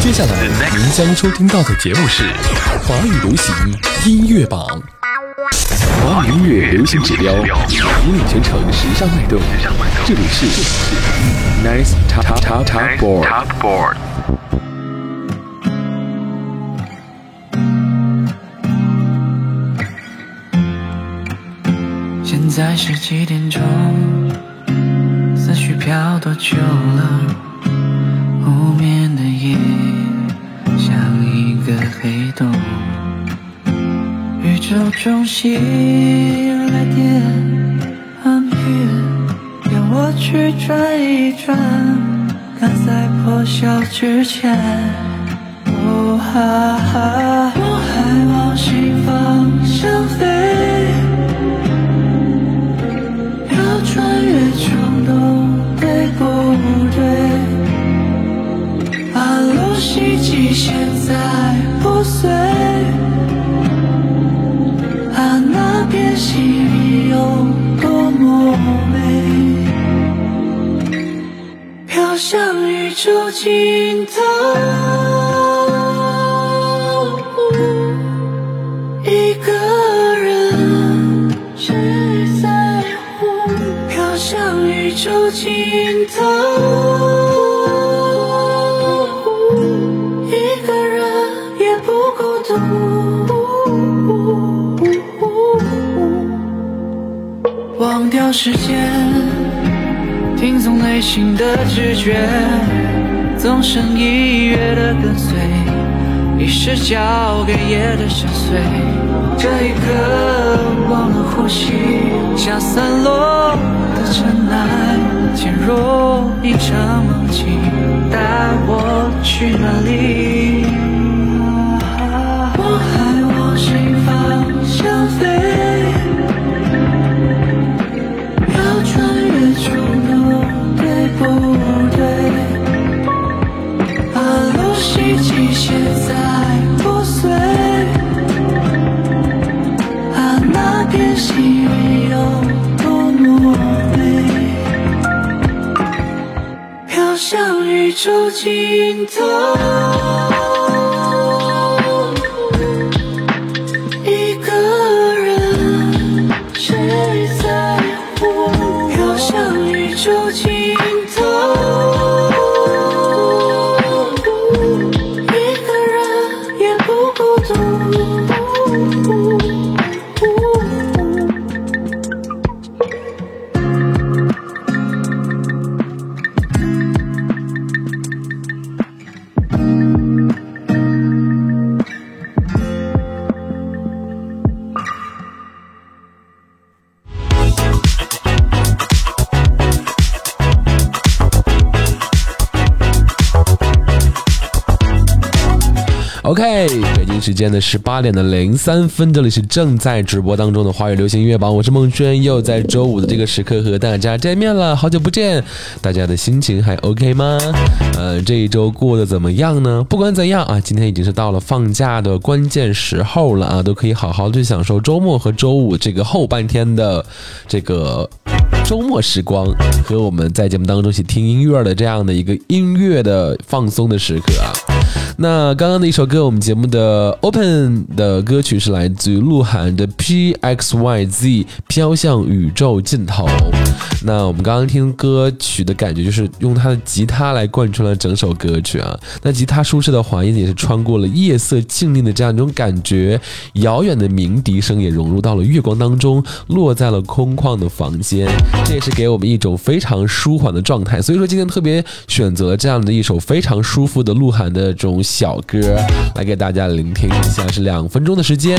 接下来您将收听到的节目是华语流行音乐榜，华语音乐流行指标，引领全城时尚脉动。这里是 Nice Top Top Top Board。现在是几点钟？思绪飘多久了？无眠的夜个黑洞，宇宙中心来电很远，让我去转一转，赶在破晓之前。哦哈哈，我还往新方向飞。要穿越极限在破碎，啊，那片星有多么美。飘向宇宙尽头。一个人只在乎飘向宇宙尽。时间，听从内心的直觉，纵身一跃的跟随，意识交给夜的深邃。这一刻忘了呼吸，像散落的尘埃，渐入一场梦境，带我去哪里？别再破碎啊那片星云有多么美飘向宇宙尽头。间的十八点的零三分，这里是正在直播当中的华语流行音乐榜，我是孟轩，又在周五的这个时刻和大家见面了，好久不见，大家的心情还 OK 吗？呃，这一周过得怎么样呢？不管怎样啊，今天已经是到了放假的关键时候了啊，都可以好好的享受周末和周五这个后半天的这个。周末时光和我们在节目当中一起听音乐的这样的一个音乐的放松的时刻啊。那刚刚的一首歌，我们节目的 Open 的歌曲是来自于鹿晗的 P X Y Z 飘向宇宙尽头。那我们刚刚听歌曲的感觉，就是用他的吉他来贯穿了整首歌曲啊。那吉他舒适的滑音也是穿过了夜色静谧的这样一种感觉，遥远的鸣笛声也融入到了月光当中，落在了空旷的房间。这也是给我们一种非常舒缓的状态，所以说今天特别选择这样的一首非常舒服的鹿晗的种小歌来给大家聆听一下，是两分钟的时间。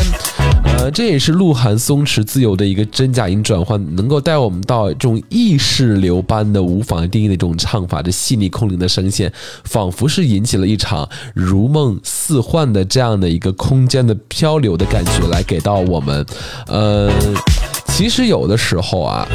呃，这也是鹿晗松弛自由的一个真假音转换，能够带我们到这种意识流般的无法定义的这种唱法，这细腻空灵的声线，仿佛是引起了一场如梦似幻的这样的一个空间的漂流的感觉，来给到我们。呃，其实有的时候啊。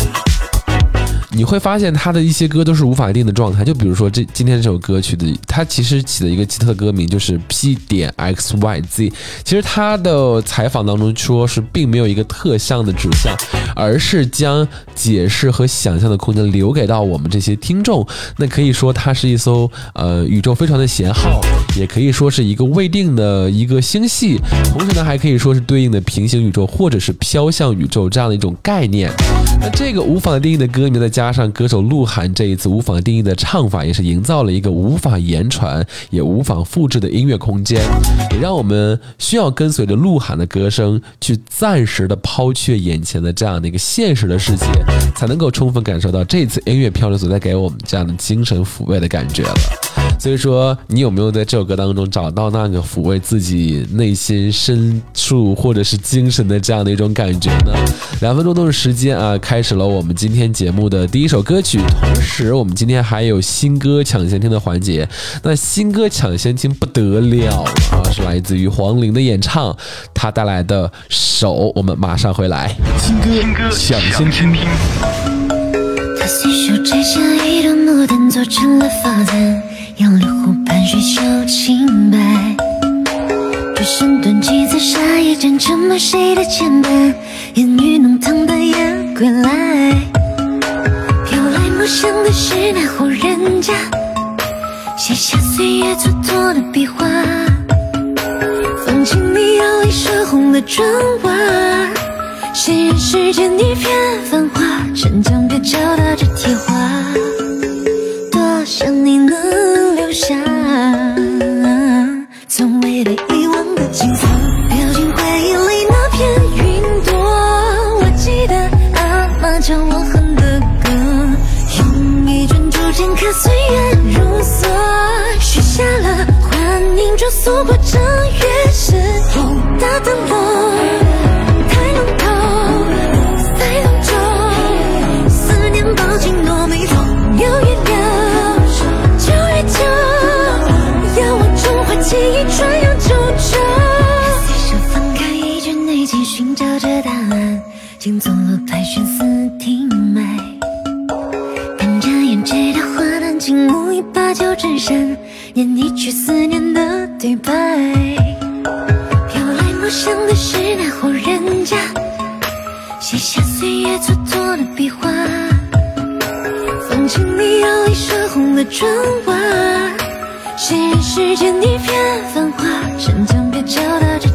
你会发现他的一些歌都是无法定的状态。就比如说这今天这首歌曲的，它其实起了一个奇特的歌名，就是 P 点 X Y Z。其实他的采访当中说是并没有一个特项的指向，而是将解释和想象的空间留给到我们这些听众。那可以说它是一艘呃宇宙飞船的舷号，也可以说是一个未定的一个星系，同时呢还可以说是对应的平行宇宙或者是飘向宇宙这样的一种概念。那这个无法定义的歌名，再加加上歌手鹿晗这一次无法定义的唱法，也是营造了一个无法言传也无法复制的音乐空间，也让我们需要跟随着鹿晗的歌声，去暂时的抛却眼前的这样的一个现实的世界，才能够充分感受到这次音乐漂流所带给我们这样的精神抚慰的感觉了。所以说，你有没有在这首歌当中找到那个抚慰自己内心深处或者是精神的这样的一种感觉呢？两分钟多的时间啊，开始了我们今天节目的第一首歌曲。同时，我们今天还有新歌抢先听的环节。那新歌抢先听不得了啊，是来自于黄龄的演唱，他带来的手，我们马上回来。新歌抢先听。他随手摘下一朵牡丹，做成了发簪，水袖清白。转身端起紫砂一盏，沉默谁的牵绊？烟雨浓烫的夜归来，飘来墨香的是那户人家，写下岁月蹉跎的笔画，放进你摇里射红的砖瓦。谁人世间一片繁华，城墙边敲打着铁花，想你能留下，从未被遗忘的景色，飘进回忆。里那片云朵。我记得阿妈教我哼的歌，用一卷竹简刻岁月如梭，许下了幻影着诉过正月时候的灯笼。案，静坐了盘旋四听脉。看着眼摘的花篮，静舞一把旧纸扇，念一曲思念的对白。飘来墨香的是那户人家，写下岁月蹉跎的笔画，放进你摇里射红的砖瓦。谁人世间一片繁华，沉江边敲打着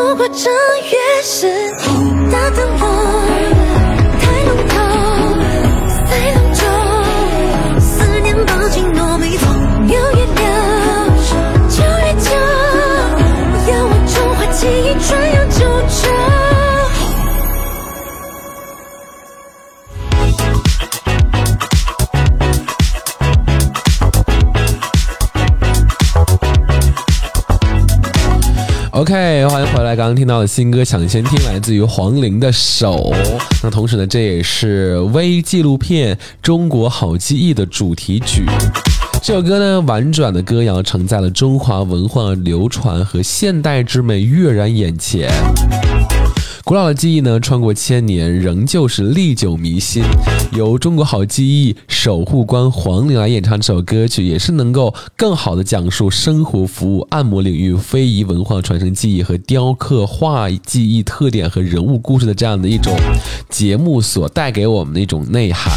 影着诉过正月时 OK，欢迎回来。刚刚听到的新歌抢先听，来自于黄龄的《手》。那同时呢，这也是微纪录片《中国好记忆》的主题曲。这首歌呢，婉转的歌谣承载了中华文化流传和现代之美跃然眼前。古老的记忆呢，穿过千年，仍旧是历久弥新。由中国好记忆守护官黄龄来演唱这首歌曲，也是能够更好的讲述生活服务、按摩领域、非遗文化传承技艺和雕刻画技艺特点和人物故事的这样的一种节目所带给我们的一种内涵，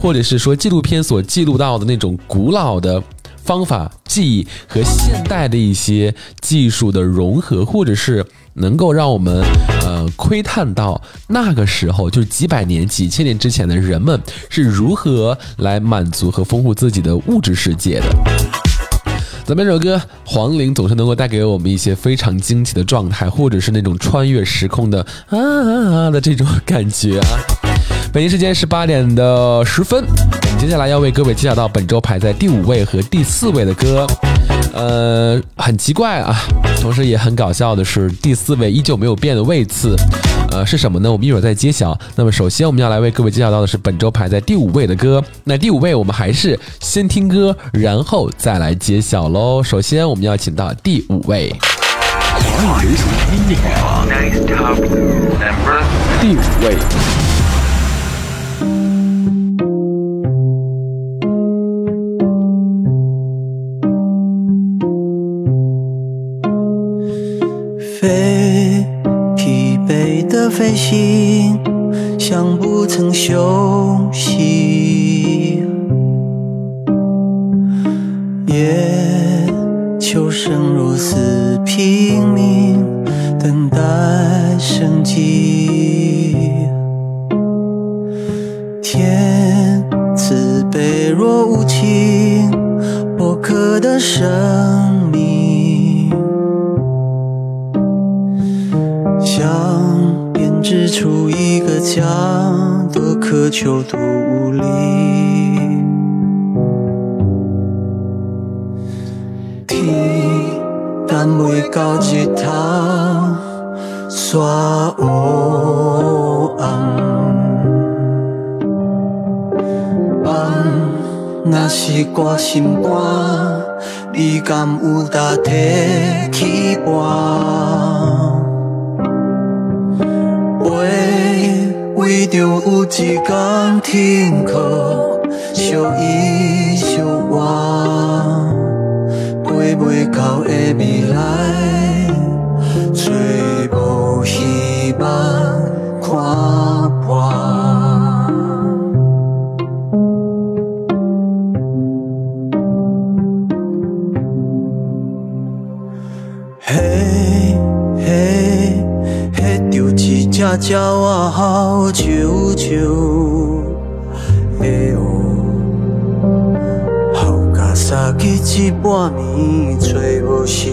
或者是说纪录片所记录到的那种古老的。方法、技艺和现代的一些技术的融合，或者是能够让我们呃窥探到那个时候，就是几百年、几千年之前的人们是如何来满足和丰富自己的物质世界的。咱们这首歌《黄龄》总是能够带给我们一些非常惊奇的状态，或者是那种穿越时空的啊啊啊的这种感觉啊。北京时间十八点的十分，我们接下来要为各位揭晓到本周排在第五位和第四位的歌。呃，很奇怪啊，同时也很搞笑的是，第四位依旧没有变的位次，呃，是什么呢？我们一会儿再揭晓。那么，首先我们要来为各位揭晓到的是本周排在第五位的歌。那第五位，我们还是先听歌，然后再来揭晓喽。首先，我们要请到第五位，第五位。飞，疲惫的飞行，像不曾休息。夜，求生如死拼命，等待生机。天，慈悲若无情，薄壳的生家，多渴求多无力。天，但未到日头，煞乌暗。밤若是挂心肝，你敢有搭提起我？就有一天停靠，相依相偎，陪袂到的未来，叫我好啾啾，哎哟，好甲三更一半暝找无收，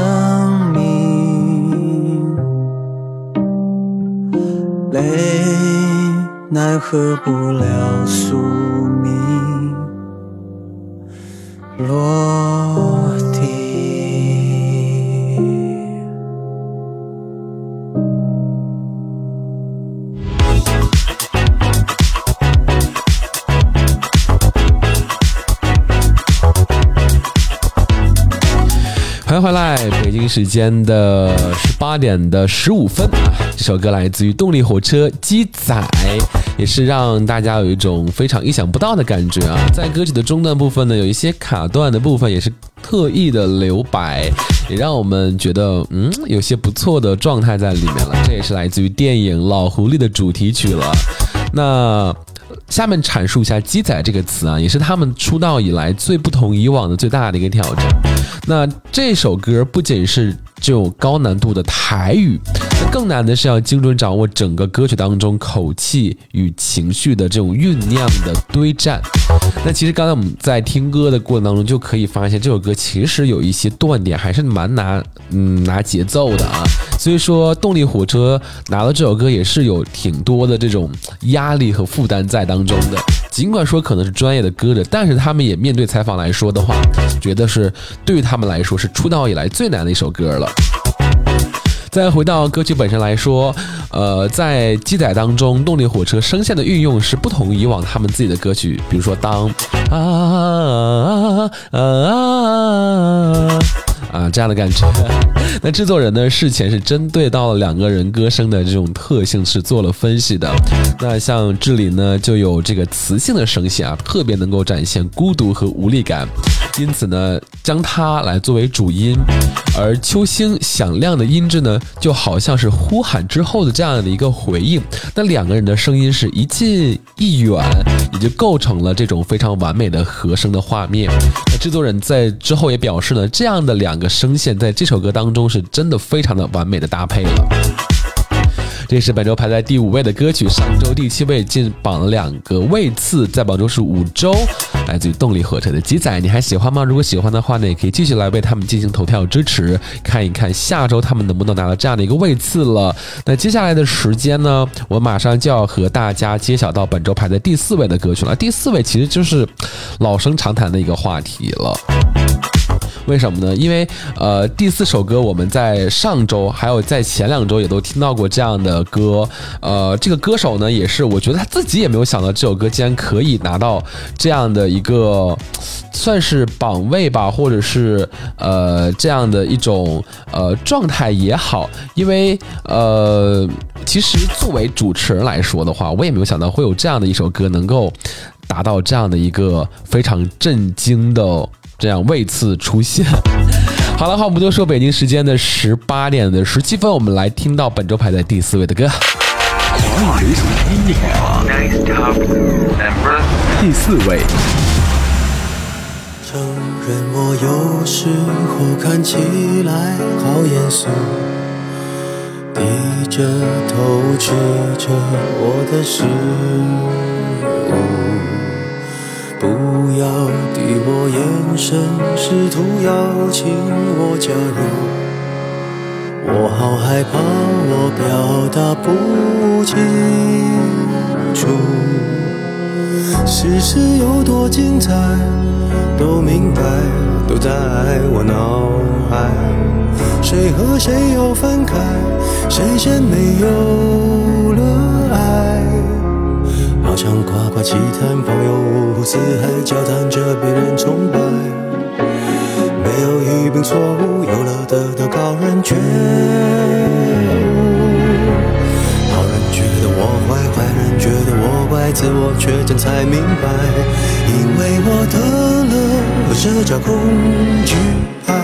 生命。泪奈何不了宿命落欢迎回来，北京时间的十八点的十五分啊，这首歌来自于动力火车《鸡仔》，也是让大家有一种非常意想不到的感觉啊。在歌曲的中段部分呢，有一些卡段的部分也是特意的留白，也让我们觉得嗯有些不错的状态在里面了。这也是来自于电影《老狐狸》的主题曲了。那下面阐述一下“鸡仔”这个词啊，也是他们出道以来最不同以往的最大的一个挑战。那这首歌不仅是就高难度的台语，更难的是要精准掌握整个歌曲当中口气与情绪的这种酝酿的堆栈。那其实刚才我们在听歌的过程当中，就可以发现这首歌其实有一些断点还是蛮拿嗯拿节奏的啊。所以说，动力火车拿到这首歌也是有挺多的这种压力和负担在当中的。尽管说可能是专业的歌者，但是他们也面对采访来说的话，觉得是对于他们来说是出道以来最难的一首歌了。再回到歌曲本身来说，呃，在记载当中，动力火车声线的运用是不同以往他们自己的歌曲，比如说当啊啊啊啊啊这样的感觉。那制作人呢，事前是针对到了两个人歌声的这种特性是做了分析的。那像志玲呢，就有这个磁性的声线啊，特别能够展现孤独和无力感，因此呢，将它来作为主音，而秋星响亮的音质呢。就好像是呼喊之后的这样的一个回应，那两个人的声音是一近一远，也就构成了这种非常完美的和声的画面。那制作人在之后也表示呢，这样的两个声线在这首歌当中是真的非常的完美的搭配了。这是本周排在第五位的歌曲，上周第七位进榜了两个位次，在榜中是五周，来自于动力火车的《鸡仔》，你还喜欢吗？如果喜欢的话呢，也可以继续来为他们进行投票支持，看一看下周他们能不能拿到这样的一个位次了。那接下来的时间呢，我马上就要和大家揭晓到本周排在第四位的歌曲了。第四位其实就是老生常谈的一个话题了。为什么呢？因为呃，第四首歌我们在上周还有在前两周也都听到过这样的歌，呃，这个歌手呢也是，我觉得他自己也没有想到这首歌竟然可以拿到这样的一个算是榜位吧，或者是呃这样的一种呃状态也好，因为呃，其实作为主持人来说的话，我也没有想到会有这样的一首歌能够达到这样的一个非常震惊的。这样位次出现。好了，话不多说，北京时间的十八点的十七分，我们来听到本周排在第四位的歌。华语流行音乐榜第四位。承认我有时候看起来好严肃，低着头吃着我的食物。要敌我眼神，试图邀请我加入。我好害怕，我表达不清楚。事实有多精彩，都明白，都在我脑海。谁和谁又分开，谁先没有了爱？好像夸夸其谈，朋友五湖四海，交谈着被人崇拜。没有一病错误，有了得到高人觉悟。好人觉得我坏，坏人觉得我怪，自我确诊才明白，因为我得了社交恐惧癌。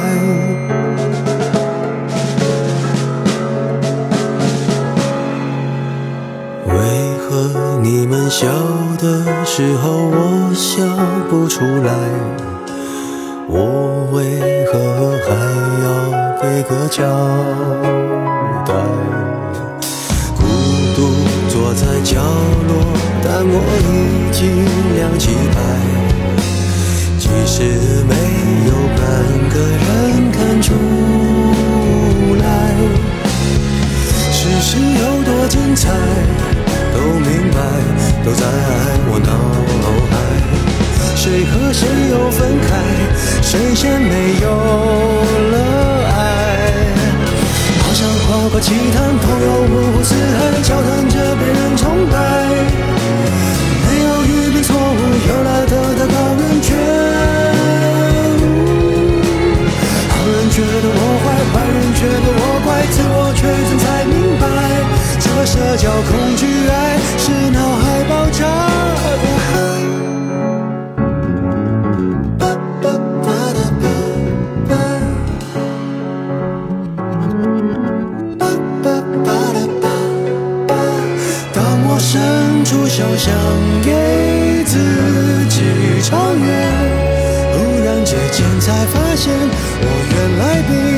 你们笑的时候，我笑不出来。我为何还要给个交代？孤独坐在角落，但我已经亮起牌。即使没有半个人看出来，事实有多精彩？都明白，都在我脑海。谁和谁又分开？谁先没有了爱？好像跨过奇谈，朋友五湖四海，交谈着被人崇拜。没有预备错误，有了得叫恐惧，爱是脑海爆炸。当我伸出手，想给自己超越，忽然之间才发现，我原来比。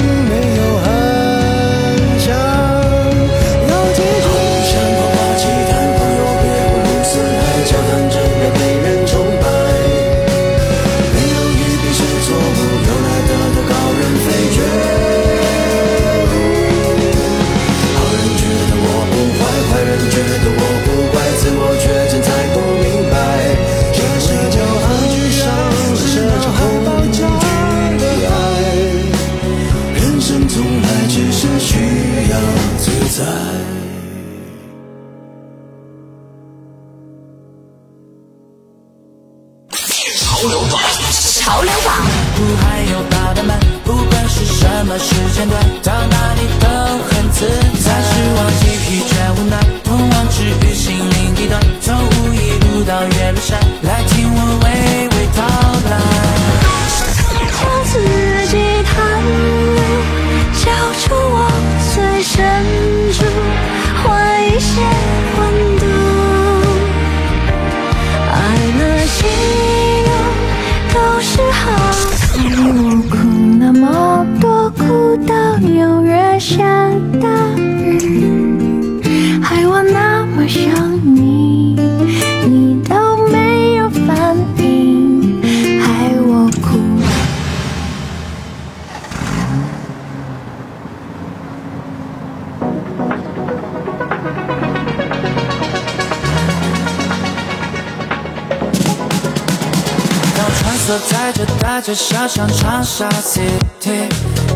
踏上长沙 City，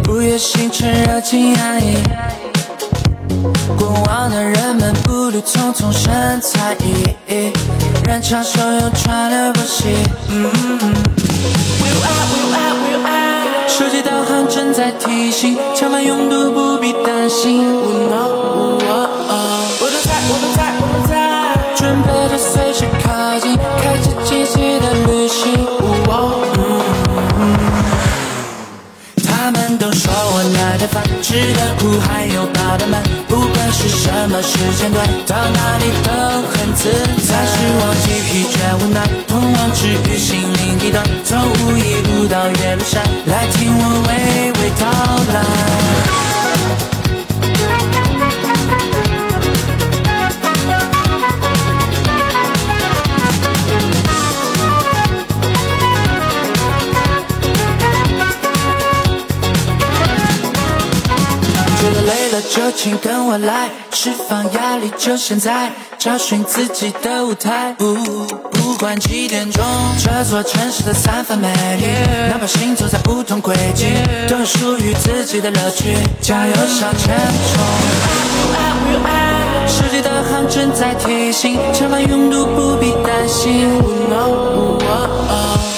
午夜星辰热情洋溢。过往的人们步履匆匆，神采奕奕，人潮汹我来，释放压力就现在，找寻自己的舞台。不不管几点钟，这座城市的散发美丽，哪怕行走在不同轨迹，都有属于自己的乐趣。加油，向前冲！世界的航正在提醒，前方拥堵不必担心。我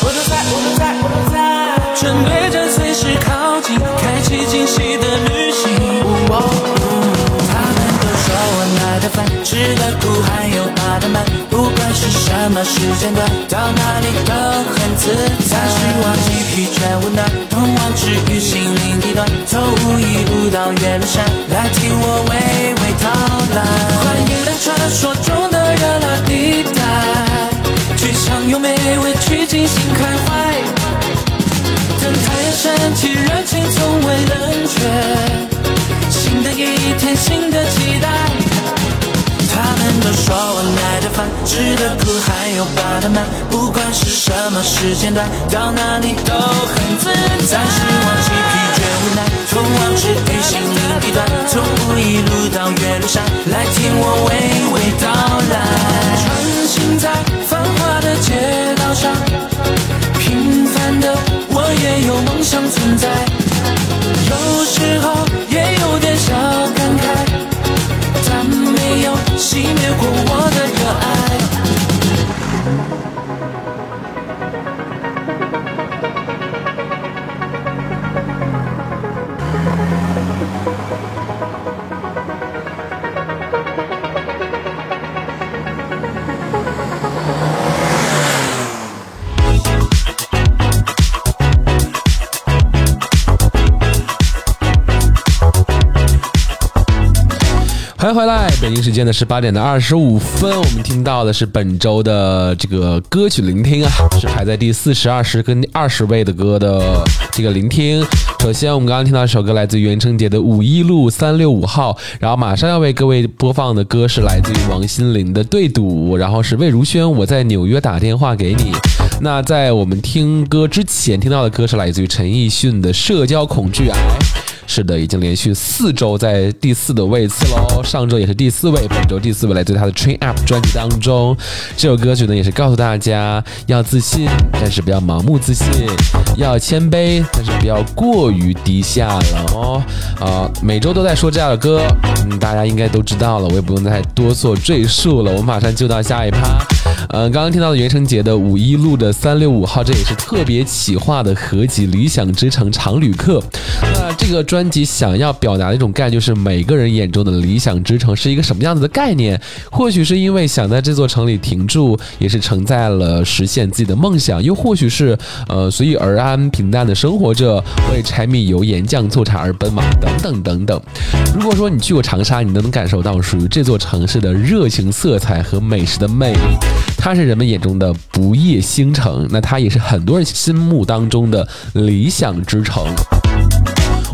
都在，我都在，我都在，准备着随时靠近，开启惊喜的旅行。烦，吃得苦还有爬的慢，不管是什么时间段，到哪里都很自在。是忘记疲倦无奈，通往治愈心灵地段，从无一路到岳麓山，来听我娓娓道来。欢迎来传说中的热辣地带，去享用美味，去尽兴开怀。等太阳升起，热情从未冷却。新的一天，新的期待。他们都说我耐得烦，吃得苦还有爬得慢，不管是什么时间段，到哪里都很自在。是忘记疲倦无奈，通往治愈心灵地段，从无一路到岳麓山，来听我娓娓道来。穿行在繁华的街道上，平凡的我也有梦想存在。有时候也有点小，熄灭过我的热爱。迎回来，北京时间的十八点的二十五分，我们听到的是本周的这个歌曲聆听啊，是排在第四十二十跟二十位的歌的这个聆听。首先，我们刚刚听到一首歌来自于袁成杰的《五一路三六五号》，然后马上要为各位播放的歌是来自于王心凌的《对赌》，然后是魏如萱《我在纽约打电话给你》。那在我们听歌之前听到的歌是来自于陈奕迅的《社交恐惧癌》。是的，已经连续四周在第四的位次喽。上周也是第四位，本周第四位来自他的《Train Up》专辑当中。这首歌曲呢，也是告诉大家要自信，但是不要盲目自信；要谦卑，但是不要过于低下了哦。啊，每周都在说这样的歌，嗯，大家应该都知道了，我也不用再多做赘述了。我们马上就到下一趴。嗯，刚刚听到的袁成杰的五一路的三六五号，这也是特别企划的合集《理想之城常旅客》。那这个专辑想要表达的一种概念，就是每个人眼中的理想之城是一个什么样子的概念？或许是因为想在这座城里停住，也是承载了实现自己的梦想；又或许是呃随遇而安、平淡的生活着，为柴米油盐酱醋茶而奔忙，等等等等。如果说你去过长沙，你都能感受到属于这座城市的热情色彩和美食的魅力。它是人们眼中的不夜星城，那它也是很多人心目当中的理想之城。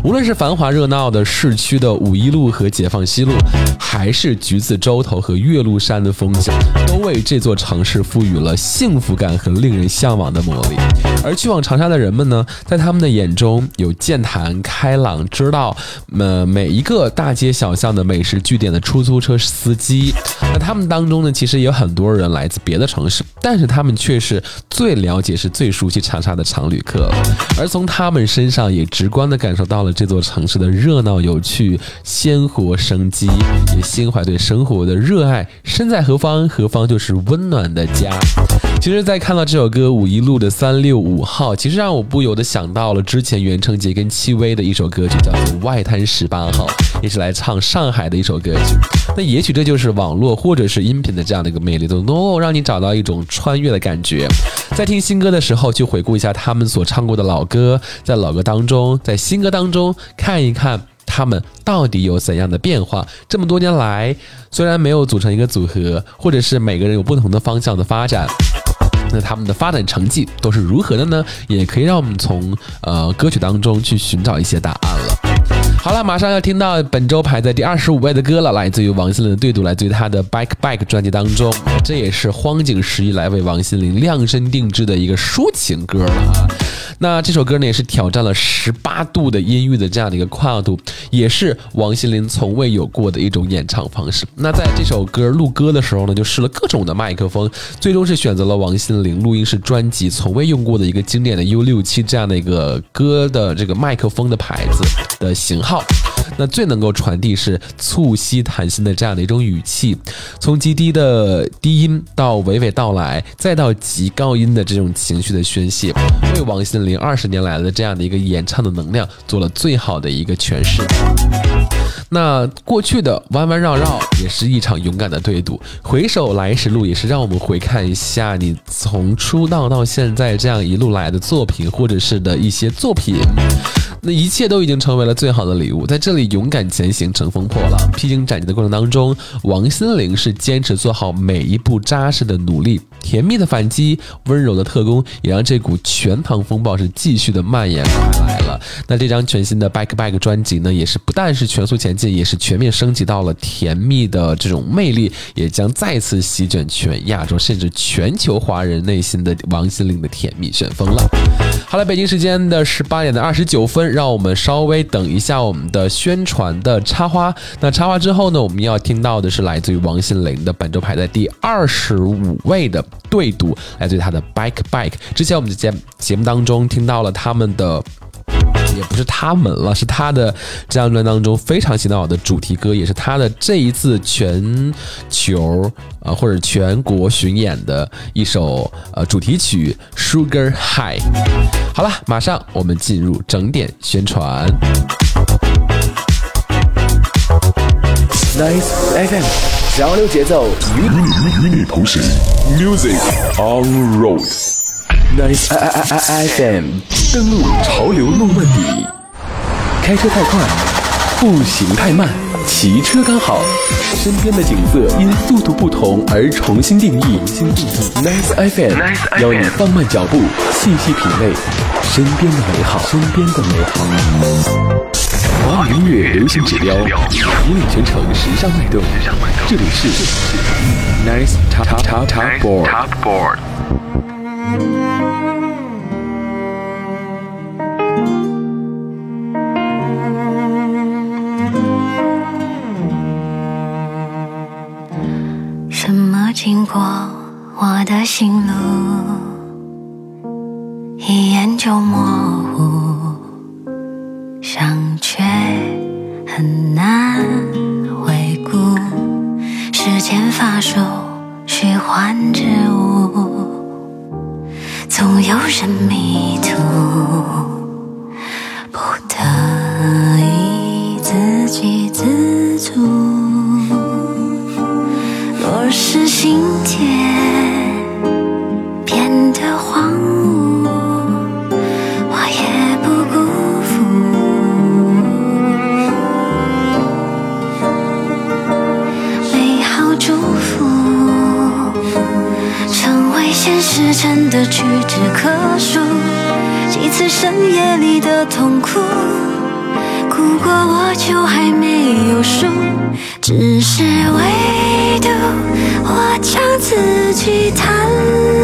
无论是繁华热闹的市区的五一路和解放西路，还是橘子洲头和岳麓山的风景，都为这座城市赋予了幸福感和令人向往的魔力。而去往长沙的人们呢，在他们的眼中有健谈开朗，知道呃每一个大街小巷的美食据点的出租车司机。那他们当中呢，其实也有很多人来自别的城市，但是他们却是最了解、是最熟悉长沙的常旅客。而从他们身上也直观的感受到了这座城市的热闹、有趣、鲜活、生机，也心怀对生活的热爱。身在何方，何方就是温暖的家。其实，在看到这首歌《五一路的三六五号》，其实让我不由得想到了之前袁成杰跟戚薇的一首歌曲，叫做《外滩十八号》，也是来唱上海的一首歌曲。那也许这就是网络或者是音频的这样的一个魅力，都能够让你找到一种穿越的感觉。在听新歌的时候，去回顾一下他们所唱过的老歌，在老歌当中，在新歌当中看一看他们到底有怎样的变化。这么多年来，虽然没有组成一个组合，或者是每个人有不同的方向的发展。那他们的发展成绩都是如何的呢？也可以让我们从呃歌曲当中去寻找一些答案了。好了，马上要听到本周排在第二十五位的歌了，来自于王心凌的《对赌》，来自于她的《Back Back》专辑当中。这也是荒井十一来为王心凌量身定制的一个抒情歌了啊。那这首歌呢，也是挑战了十八度的音域的这样的一个跨度，也是王心凌从未有过的一种演唱方式。那在这首歌录歌的时候呢，就试了各种的麦克风，最终是选择了王心凌录音室专辑从未用过的一个经典的 U 六七这样的一个歌的这个麦克风的牌子的型号。那最能够传递是促膝谈心的这样的一种语气，从极低的低音到娓娓道来，再到极高音的这种情绪的宣泄，为王心凌二十年来的这样的一个演唱的能量做了最好的一个诠释。那过去的弯弯绕绕也是一场勇敢的对赌，回首来时路也是让我们回看一下你从出道到现在这样一路来的作品，或者是的一些作品。那一切都已经成为了最好的礼物，在这里勇敢前行，乘风破浪，披荆斩棘的过程当中，王心凌是坚持做好每一步扎实的努力，甜蜜的反击，温柔的特工，也让这股全糖风暴是继续的蔓延开来了。那这张全新的 Back Back 专辑呢，也是不但是全速前进，也是全面升级到了甜蜜的这种魅力，也将再次席卷全亚洲甚至全球华人内心的王心凌的甜蜜旋风了。好了，北京时间的十八点的二十九分。让我们稍微等一下我们的宣传的插花。那插花之后呢，我们要听到的是来自于王心凌的本周排在第二十五位的对赌，来自于她的 Back Back。之前我们的节节目当中听到了他们的，也不是他们了，是他的这张专辑当中非常洗脑的主题歌，也是他的这一次全球啊或者全国巡演的一首呃主题曲《Sugar High》。好了，马上我们进入整点宣传。Nice FM，潮流节奏与与你与你同行，Music on Road。Nice FM，登录潮流诺曼底。开车太快，步行太慢，骑车刚好。身边的景色因速度不同而重新定义。Nice FM 邀你放慢脚步，细细品味身边的美好。身边的美好。华语音乐流行指标，引领全城时尚脉动。这里是 Nice Top Top Top Board。经过我的心路，一眼就模糊，想却很难回顾。时间发售，虚幻之物，总有人迷是深夜里的痛苦。哭过我就还没有输，只是唯独我将自己袒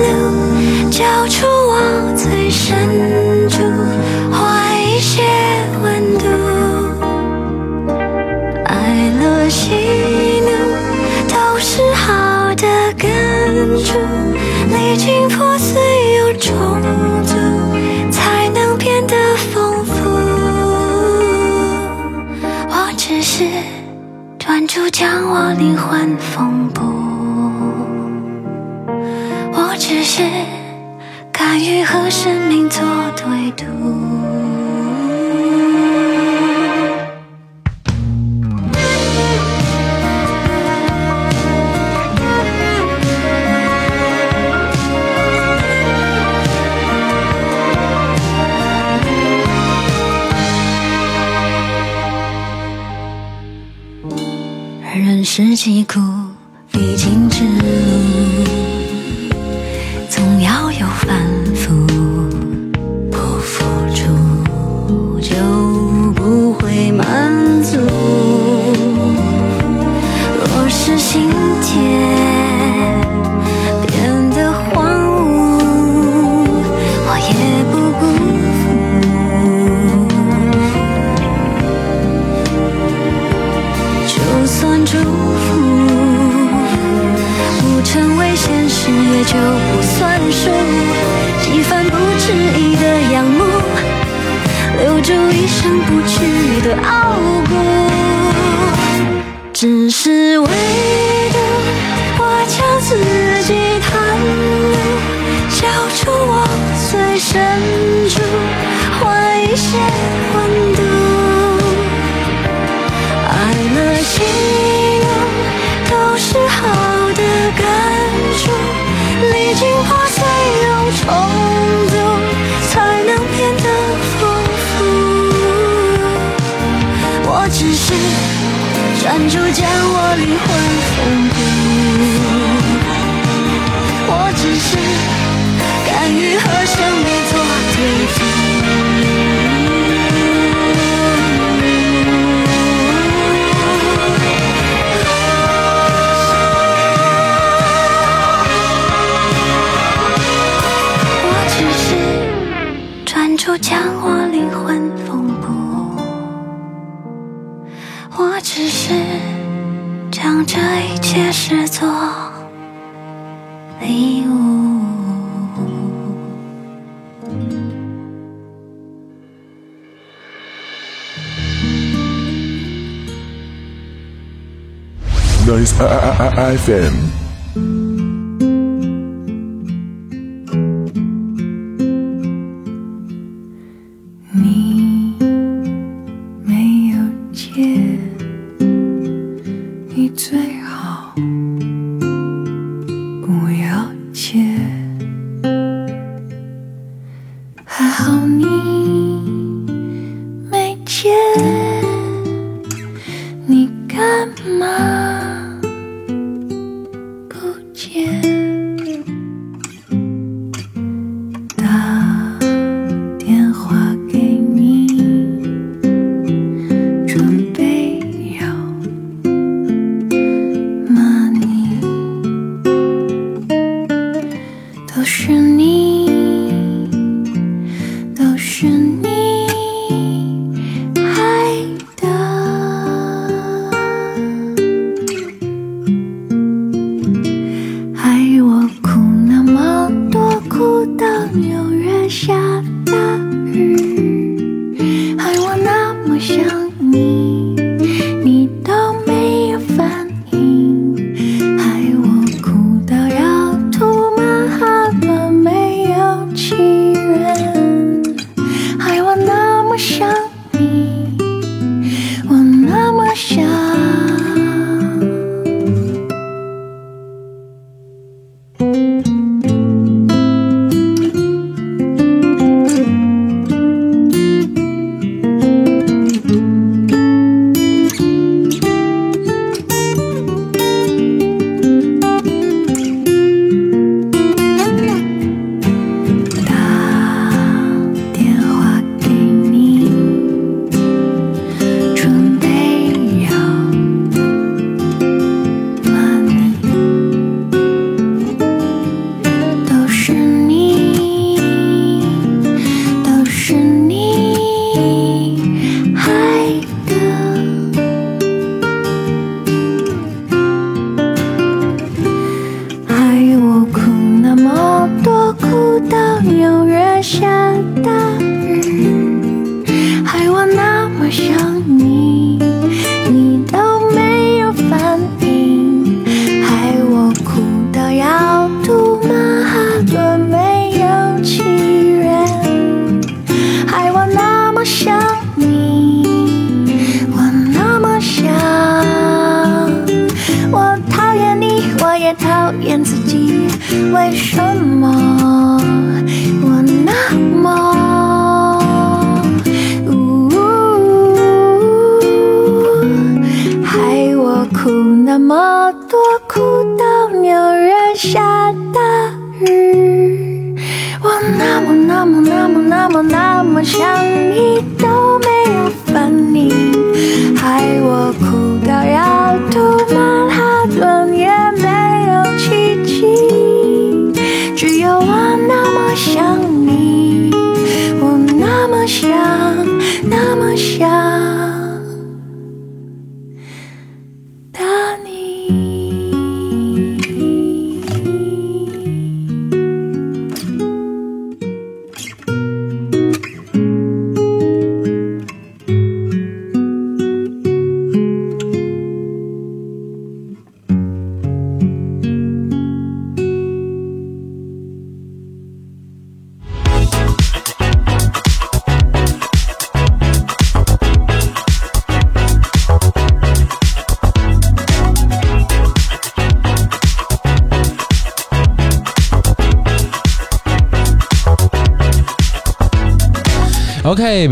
露，交出我最深处，换一些温度。爱乐喜怒都是好的根处，历经破碎又重风。专注将我灵魂缝补，我只是甘于和生命做对赌。我只是专注将我 FM.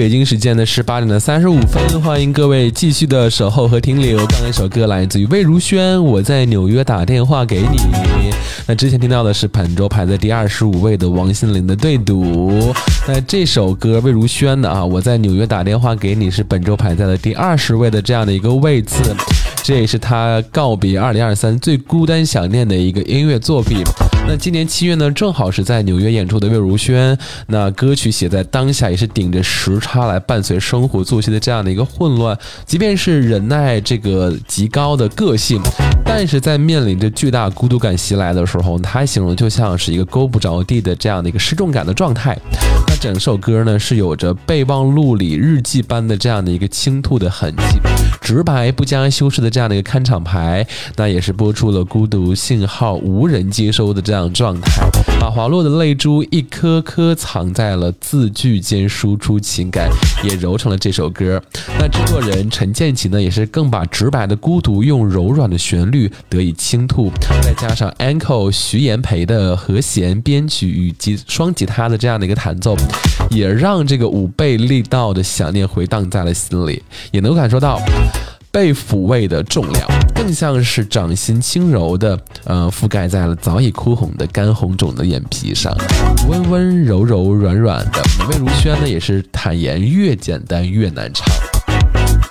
北京时间的十八点的三十五分，欢迎各位继续的守候和停留。刚刚一首歌来自于魏如萱，《我在纽约打电话给你》。那之前听到的是本周排在第二十五位的王心凌的《对赌》。那这首歌魏如萱的啊，《我在纽约打电话给你》是本周排在了第二十位的这样的一个位次。这也是他告别二零二三最孤单想念的一个音乐作品。那今年七月呢，正好是在纽约演出的魏如萱，那歌曲写在当下，也是顶着时差来伴随生活作息的这样的一个混乱。即便是忍耐这个极高的个性，但是在面临着巨大孤独感袭来的时候，他形容就像是一个勾不着地的这样的一个失重感的状态。那整首歌呢，是有着备忘录里日记般的这样的一个倾吐的痕迹。直白不加修饰的这样的一个看场牌，那也是播出了孤独信号无人接收的这样样状态，把滑落的泪珠一颗颗藏在了字句间，输出情感，也揉成了这首歌。那制作人陈建奇呢，也是更把直白的孤独用柔软的旋律得以倾吐，再加上 Uncle 徐延培的和弦编曲与及双吉他的这样的一个弹奏，也让这个五倍力道的想念回荡在了心里，也能感受到。被抚慰的重量，更像是掌心轻柔的，呃，覆盖在了早已哭红的干红肿的眼皮上，温温柔柔、软软的。魏如萱呢，也是坦言越简单越难唱。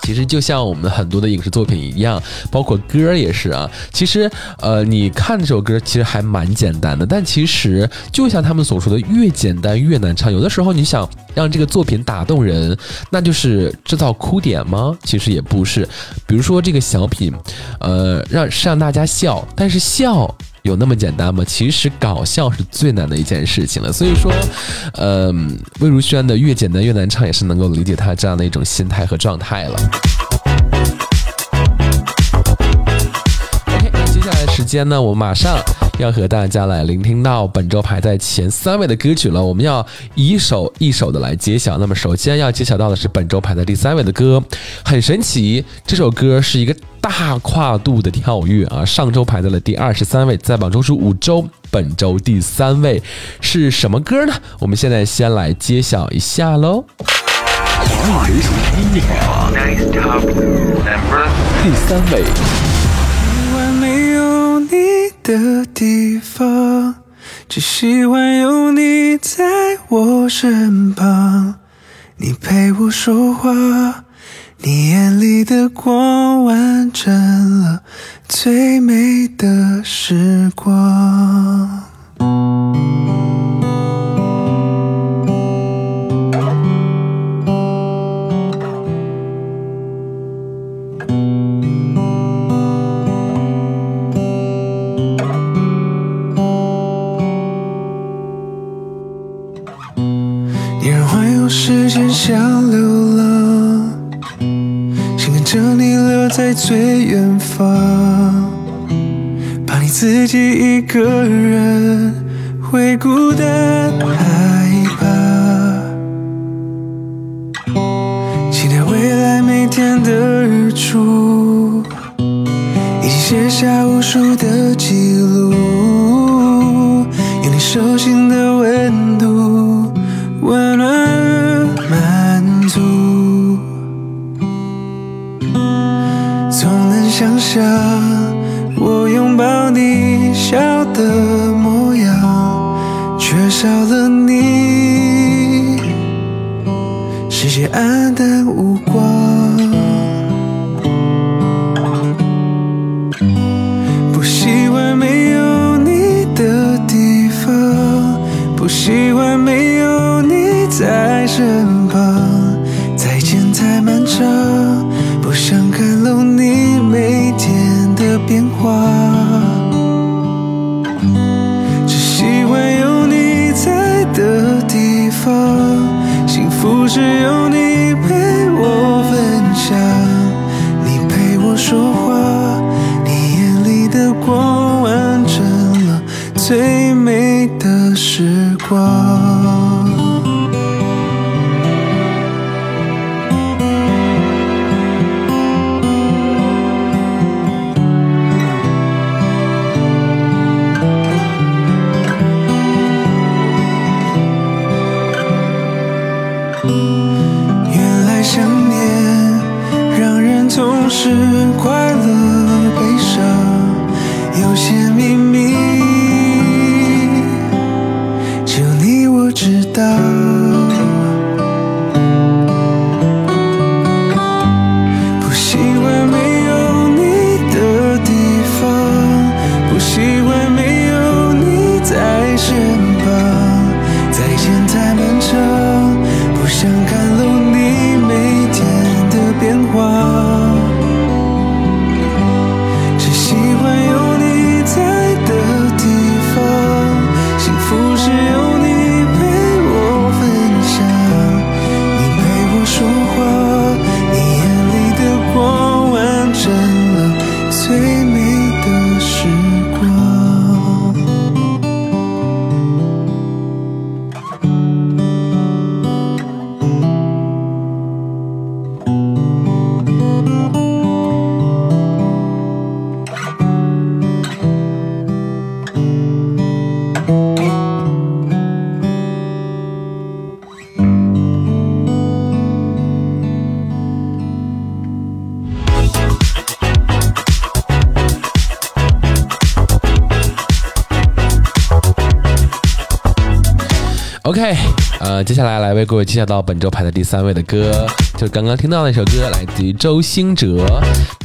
其实就像我们很多的影视作品一样，包括歌儿也是啊。其实，呃，你看这首歌其实还蛮简单的，但其实就像他们所说的，越简单越难唱。有的时候你想让这个作品打动人，那就是制造哭点吗？其实也不是。比如说这个小品，呃，让是让大家笑，但是笑。有那么简单吗？其实搞笑是最难的一件事情了。所以说，呃，魏如萱的越简单越难唱，也是能够理解她这样的一种心态和状态了。OK，那接下来时间呢，我们马上要和大家来聆听到本周排在前三位的歌曲了。我们要一首一首的来揭晓。那么首先要揭晓到的是本周排在第三位的歌，很神奇，这首歌是一个。大跨度的跳跃啊！上周排在了第二十三位，在榜中数五周，本周第三位是什么歌呢？我们现在先来揭晓一下喽。华语流行音乐榜第三位。的地方，只喜欢有你在我身旁，你陪我说话。你眼里的光完整了最美的时光。想流浪，想跟。着你留在最远方，怕你自己一个人会孤单害怕。期待未来每天的日出，已经写下无数的记录，有你手心的想象我拥抱你笑的模样，缺少了你，世界安只有你陪我分享，你陪我说话，你眼里的光完整了最美的时光。呃，接下来来为各位介绍到本周排在第三位的歌，就刚刚听到那首歌，来自于周兴哲，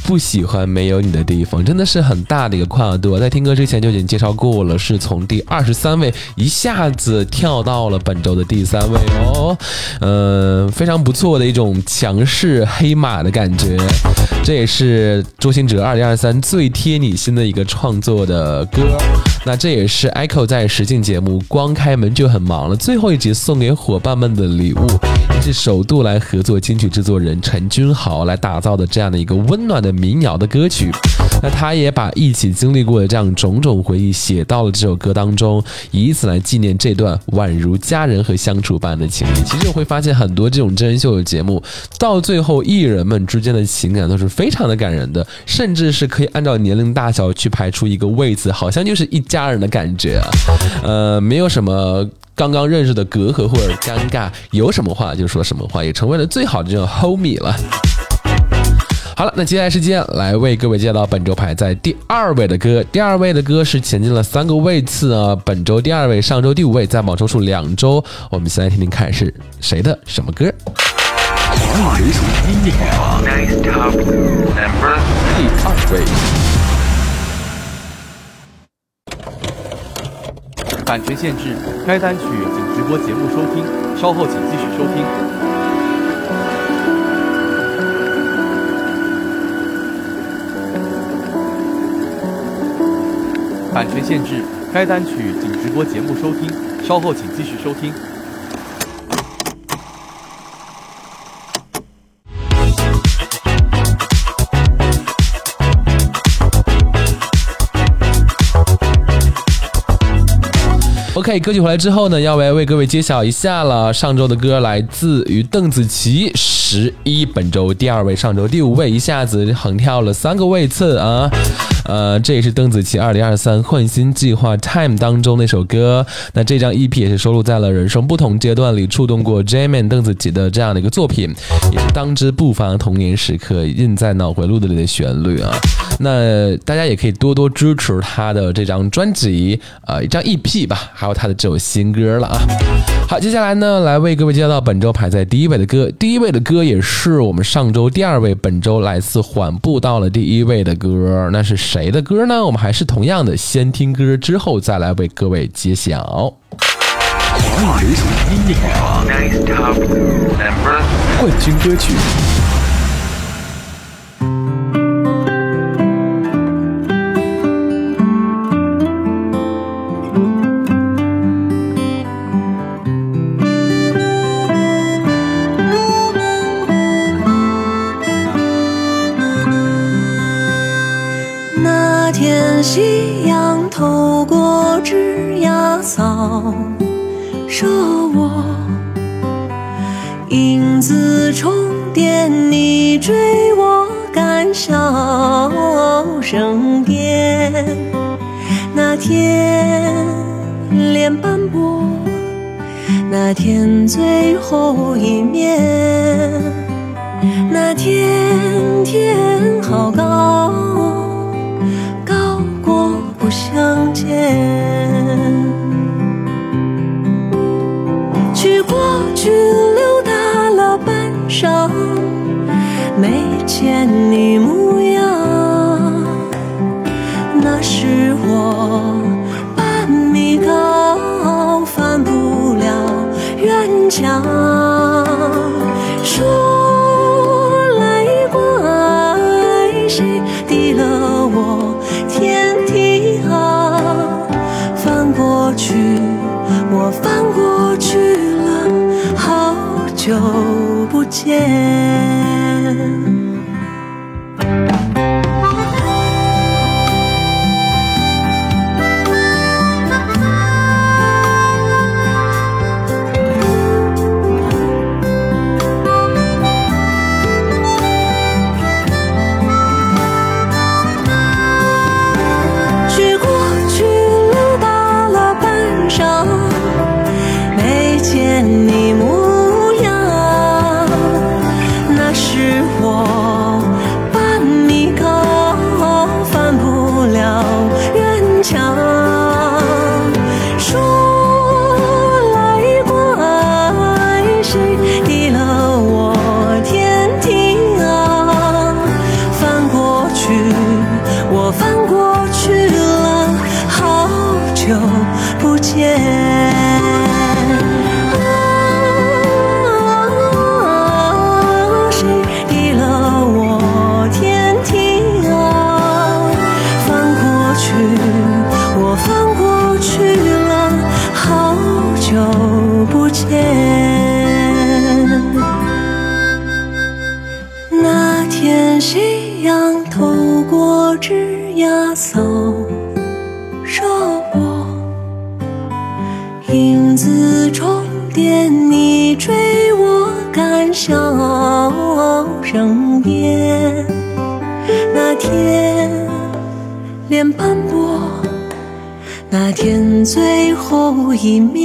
《不喜欢没有你的地方》，真的是很大的一个跨度。在听歌之前就已经介绍过了，是从第二十三位一下子跳到了本周的第三位哦，嗯、非常不错的一种强势黑马的感觉。这也是周兴哲二零二三最贴你心的一个创作的歌。那这也是 Echo 在实境节目《光开门就很忙了》最后一集送给伙伴们的礼物，也是首度来合作金曲制作人陈君豪来打造的这样的一个温暖的民谣的歌曲。那他也把一起经历过的这样种种回忆写到了这首歌当中，以此来纪念这段宛如家人和相处般的情谊。其实我会发现很多这种真人秀的节目，到最后艺人们之间的情感都是非常的感人的，甚至是可以按照年龄大小去排出一个位子，好像就是一家人的感觉啊。呃，没有什么。刚刚认识的隔阂或者尴尬，有什么话就说什么话，也成为了最好的这种 homie 了。好了，那接下来时间来为各位介绍本周排在第二位的歌。第二位的歌是前进了三个位次啊，本周第二位，上周第五位，在榜周数两周。我们先来听听看是谁的什么歌。第二位，版权限制，该单曲仅直播节目收听，稍后请继续收听。版权限制，该单曲仅直播节目收听，稍后请继续收听。OK，歌曲回来之后呢，要来为各位揭晓一下了。上周的歌来自于邓紫棋，十一，本周第二位，上周第五位，一下子横跳了三个位次啊。呃，这也是邓紫棋二零二三换新计划 Time 当中那首歌。那这张 EP 也是收录在了人生不同阶段里，触动过 Jaman 邓紫棋的这样的一个作品，也是当之不凡童年时刻，印在脑回路的里的旋律啊。那大家也可以多多支持他的这张专辑，呃，一张 EP 吧，还有他的这首新歌了啊。好，接下来呢，来为各位介绍到本周排在第一位的歌，第一位的歌也是我们上周第二位，本周来自缓步到了第一位的歌，那是谁的歌呢？我们还是同样的，先听歌之后再来为各位揭晓。华语流行音乐榜冠军歌曲。枝桠扫射我，影子重叠，你追我赶，笑声变。那天脸斑驳，那天最后一面。后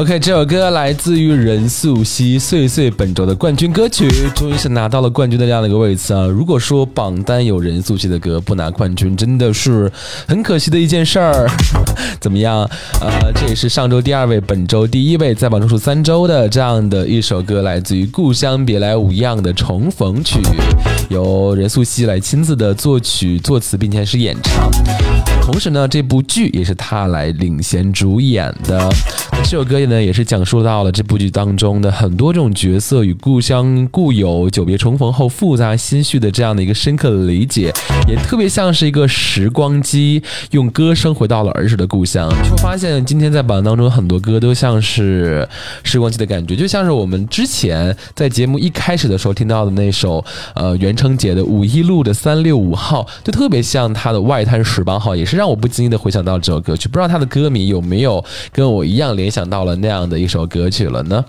OK，这首歌来自于任素汐《岁岁》本周的冠军歌曲，终于是拿到了冠军的这样的一个位置啊！如果说榜单有任素汐的歌不拿冠军，真的是很可惜的一件事儿。怎么样？呃，这也是上周第二位，本周第一位，在榜中数三周的这样的一首歌，来自于《故乡别来无恙》的重逢曲，由任素汐来亲自的作曲、作词，并且是演唱。同时呢，这部剧也是他来领衔主演的。这首歌呢，也是讲述到了这部剧当中的很多这种角色与故乡故友久别重逢后复杂心绪的这样的一个深刻的理解，也特别像是一个时光机，用歌声回到了儿时的故乡。就发现今天在榜单当中很多歌都像是时光机的感觉，就像是我们之前在节目一开始的时候听到的那首呃袁成杰的五一路的三六五号，就特别像他的外滩十八号，也是让我不经意的回想到这首歌曲。不知道他的歌迷有没有跟我一样联想到了那样的一首歌曲了呢？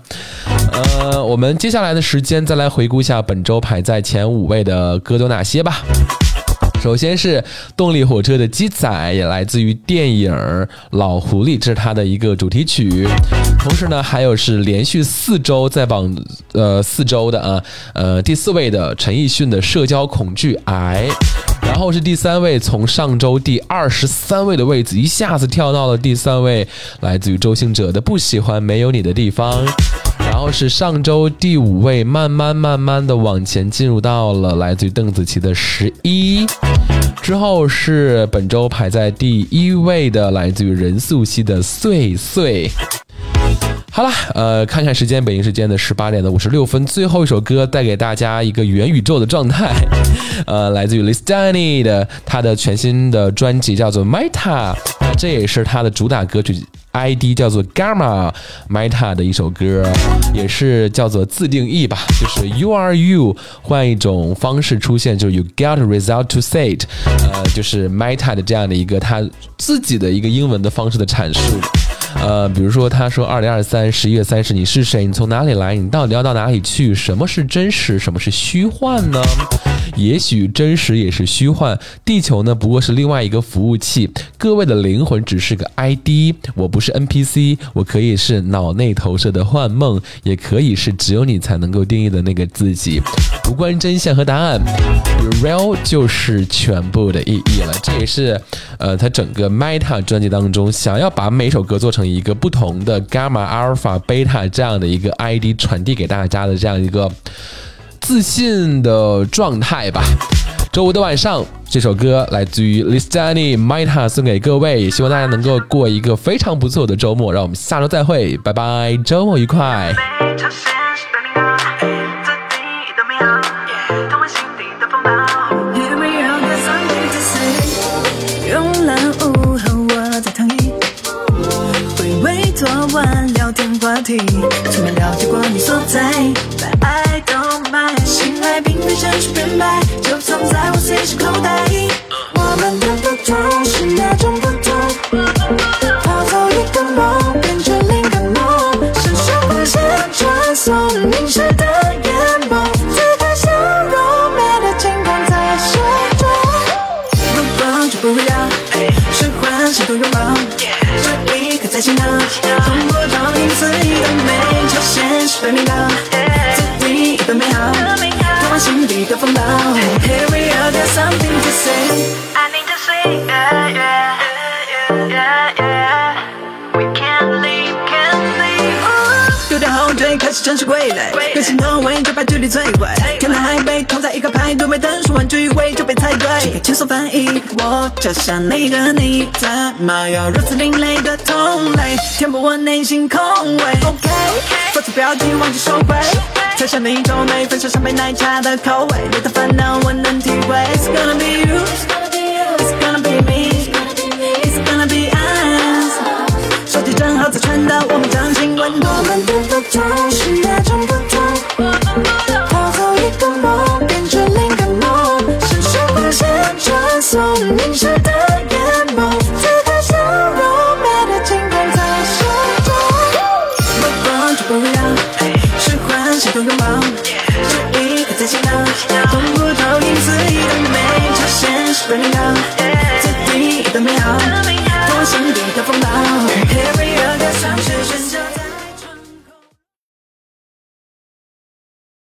呃，我们接下来的时间再来回顾一下本周排在前五位的歌都哪些吧。首先是动力火车的《鸡仔》，也来自于电影《老狐狸》，这是它的一个主题曲。同时呢，还有是连续四周在榜呃四周的啊，呃第四位的陈奕迅的《社交恐惧癌》，然后是第三位，从上周第二十三位的位置一下子跳到了第三位，来自于周兴哲的《不喜欢没有你的地方》。然后是上周第五位，慢慢慢慢的往前进入到了来自于邓紫棋的十一，之后是本周排在第一位的来自于任素汐的碎碎。好了，呃，看看时间，北京时间的十八点的五十六分，最后一首歌带给大家一个元宇宙的状态，呃，来自于 Listani 的他的全新的专辑叫做 Meta，这也是他的主打歌曲。ID 叫做 Gamma Meta 的一首歌，也是叫做自定义吧，就是 You are you，换一种方式出现，就是 You get result to say it，呃，就是 Meta 的这样的一个他自己的一个英文的方式的阐述。呃，比如说他说，二零二三十一月三十，你是谁？你从哪里来？你到底要到哪里去？什么是真实？什么是虚幻呢？也许真实也是虚幻，地球呢不过是另外一个服务器，各位的灵魂只是个 ID，我不是 NPC，我可以是脑内投射的幻梦，也可以是只有你才能够定义的那个自己，无关真相和答案，real 就是全部的意义了。这也是呃他整个 Meta 专辑当中想要把每首歌做成一个不同的 Gamma、Alpha、Beta 这样的一个 ID 传递给大家的这样一个。自信的状态吧。周五的晚上，这首歌来自于 Listani Mita 送给各位，希望大家能够过一个非常不错的周末。让我们下周再会，拜拜，周末愉快。话题，从没了解过你所在。会就把距离摧毁。看到海被同在一个派对，没等说完聚会就被猜对。这个轻松翻译，我就像那个你，怎么有如此另类的同类，填补我内心空位。OK，发出标题忘记收回，猜想你皱眉，分享上杯奶茶的口味，你的烦恼我能体会。It's gonna be you, it's gonna be me, it's gonna be us。手机正好在传达我们掌心温度。我们的不同是那种送凝视